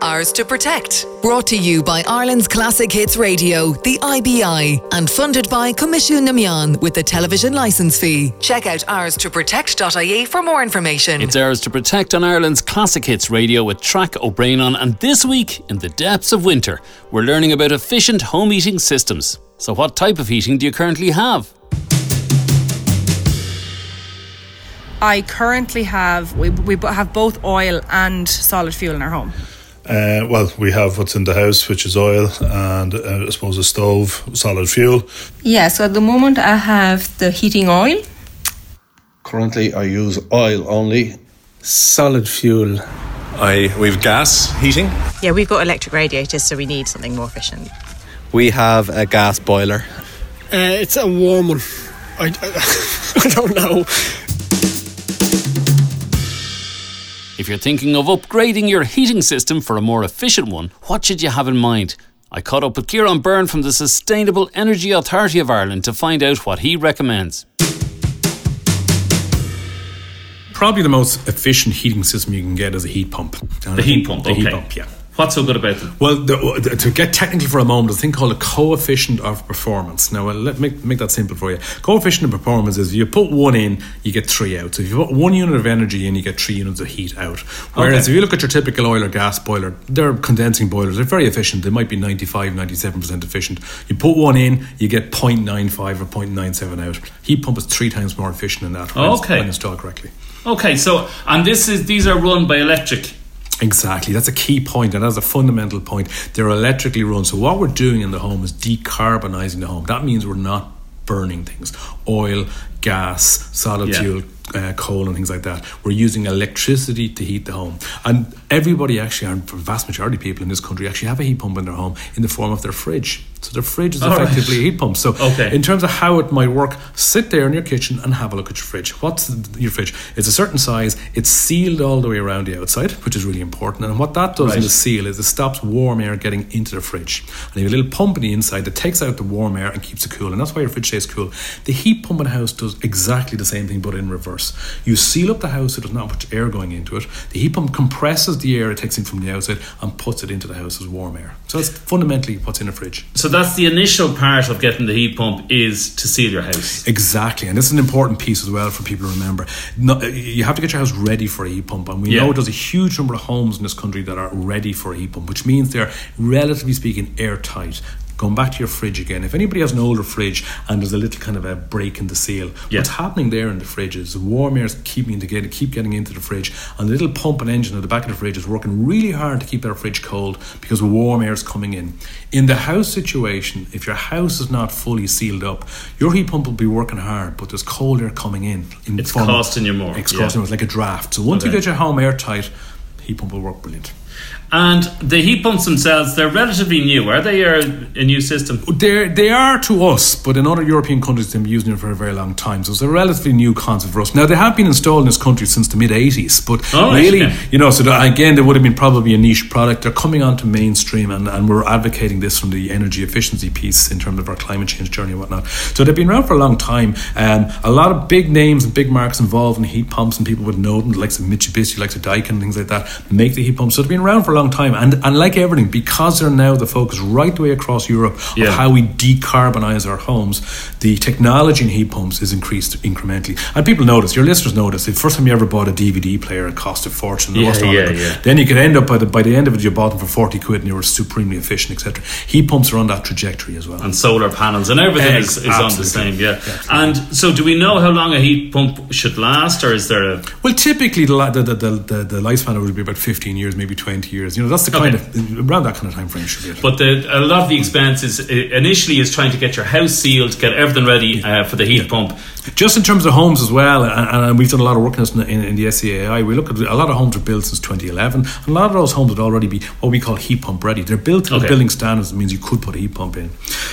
Ours to Protect. Brought to you by Ireland's Classic Hits Radio, the IBI, and funded by Coimisiún na Meán with the television licence fee. Check out ours to protect.ie for more information. It's ours to protect on Ireland's Classic Hits Radio with Track O'Brien on, and this week, in the depths of winter, we're learning about efficient home heating systems. So, what type of heating do you currently have? I currently have we, we have both oil and solid fuel in our home. Uh, well, we have what's in the house, which is oil and uh, I suppose a stove, solid fuel. Yeah, so at the moment I have the heating oil. Currently, I use oil only. Solid fuel. I we've gas heating. Yeah, we've got electric radiators, so we need something more efficient. We have a gas boiler. Uh, it's a warm one. I, I, I don't know. If you're thinking of upgrading your heating system for a more efficient one, what should you have in mind? I caught up with Ciaran Byrne from the Sustainable Energy Authority of Ireland to find out what he recommends. Probably the most efficient heating system you can get is a heat pump. The heat pump, the okay. heat pump, yeah. What's so good about them? Well, the, the, to get technical for a moment, a thing called a coefficient of performance. Now, let me make that simple for you. Coefficient of performance is if you put one in, you get three out. So if you put one unit of energy in, you get three units of heat out. Whereas Okay. if you look at your typical oil or gas boiler, they're condensing boilers. They're very efficient. They might be 95, 97% efficient. You put one in, you get 0.95 or 0.97 out. Heat pump is three times more efficient than that when, it's- Okay. when installed correctly. Okay, so and this is these are run by electric. Exactly, that's a key point, and that's a fundamental point. They're electrically run. So what we're doing in the home is decarbonising the home. That means we're not burning things, oil, gas, solid Yeah. fuel, uh, coal, and things like that. We're using electricity to heat the home, and everybody actually, and the vast majority of people in this country actually have a heat pump in their home in the form of their fridge. So the fridge is All right. effectively a heat pump. So Okay. in terms of how it might work, sit there in your kitchen and have a look at your fridge. What's the, your fridge? It's a certain size. It's sealed all the way around the outside, which is really important. And what that does in the seal is it stops warm air getting into the fridge. And you have a little pump in the inside that takes out the warm air and keeps it cool. And that's why your fridge stays cool. The heat pump in the house does exactly the same thing, but in reverse. You seal up the house so there's not much air going into it. The heat pump compresses the air it takes in from the outside and puts it into the house as warm air. So it's fundamentally what's in a fridge. So that's the initial part of getting the heat pump is to seal your house. Exactly, and this is an important piece as well for people to remember. No, you have to get your house ready for a heat pump, and we Yeah. know there's a huge number of homes in this country that are ready for a heat pump, which means they're relatively speaking airtight. Going back to your fridge again, if anybody has an older fridge and there's a little kind of a break in the seal, Yeah. what's happening there in the fridge is warm air is keeping to get keep getting into the fridge, and the little pump and engine at the back of the fridge is working really hard to keep that fridge cold because warm air is coming in. In the house situation, if your house is not fully sealed up, your heat pump will be working hard, but there's cold air coming in. in It's form- costing you more, It's yeah. costing you more. It's like a draft. So once you get your home airtight, heat pump will work brilliant. And the heat pumps themselves, they're relatively new. Are they a, a new system? They're, they are to us, but in other European countries, they've been using it for a very long time. So it's a relatively new concept for us. Now, they have been installed in this country since the mid 80s, but Oh, really, okay. you know, so again, they would have been probably a niche product. They're coming onto mainstream, and, and we're advocating this from the energy efficiency piece in terms of our climate change journey and whatnot. So they've been around for a long time. Um, a lot of big names and big marques involved in heat pumps, and people would know them, of Mitsubishi, of Daikin, things like that, make the heat pumps. So they've been around for a long time. And, and like everything, because they're now the focus right the way across Europe Yeah. of how we decarbonize our homes, the technology in heat pumps is increased incrementally. And people notice, your listeners notice, the first time you ever bought a DVD player, it cost a fortune. Yeah, yeah, yeah. Then you could end up by the by the end of it, you bought them for forty quid, and you were supremely efficient, etc. Heat pumps are on that trajectory as well. And solar panels and everything is, is on the same, yeah. Yeah, absolutely. and so, do we know how long a heat pump should last, or is there a Well, typically the, the, the, the, the lifespan would be about 15 years, maybe 20 years. You know, that's the kind Okay. of, around that kind of time frame should be it. But the, a lot of the expense is initially is trying to get your house sealed, get everything ready uh, for the heat pump. Just in terms of homes as well, and, and we've done a lot of work in this in, in, the SEAI. We look at a lot of homes are built since 2011, and a lot of those homes would already be what we call heat pump ready. They're built to Okay. the building standards. Means you could put a heat pump in.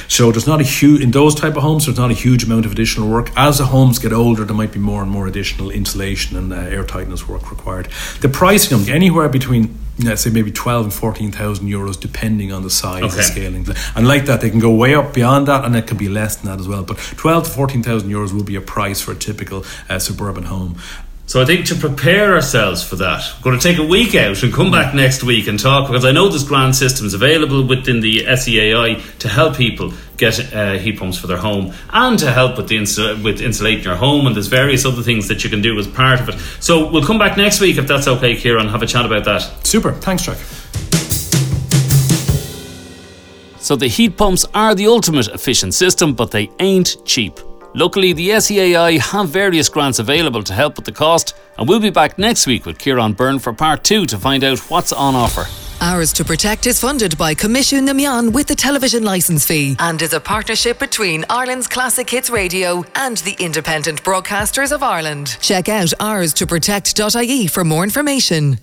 So there's not a huge in those type of homes. There's not a huge amount of additional work. As the homes get older, there might be more and more additional insulation and uh, air tightness work required. The pricing anywhere between let's say maybe 12 and 14,000 euros depending on the size Okay. and scaling. And like that they can go way up beyond that and it can be less than that as well. But 12 to 14,000 euros will be a price for a typical uh, suburban home So I think to prepare ourselves for that, we're going to take a week out and come back next week and talk because I know there's grand systems available within the SEAI to help people get uh, heat pumps for their home and to help with the insul- with insulating your home and there's various other things that you can do as part of it. So we'll come back next week if that's okay, Ciaran, have a chat about that. Super, thanks, Jack. So the heat pumps are the ultimate efficient system, but they ain't cheap. Luckily, the SEAI have various grants available to help with the cost, and we'll be back next week with Ciaran Byrne for part two to find out what's on offer. Ours to Protect is funded by Coimisiún na Meán with the television licence fee and is a partnership between Ireland's Classic Hits Radio and the Independent Broadcasters of Ireland. Check out ours to protect.ie for more information.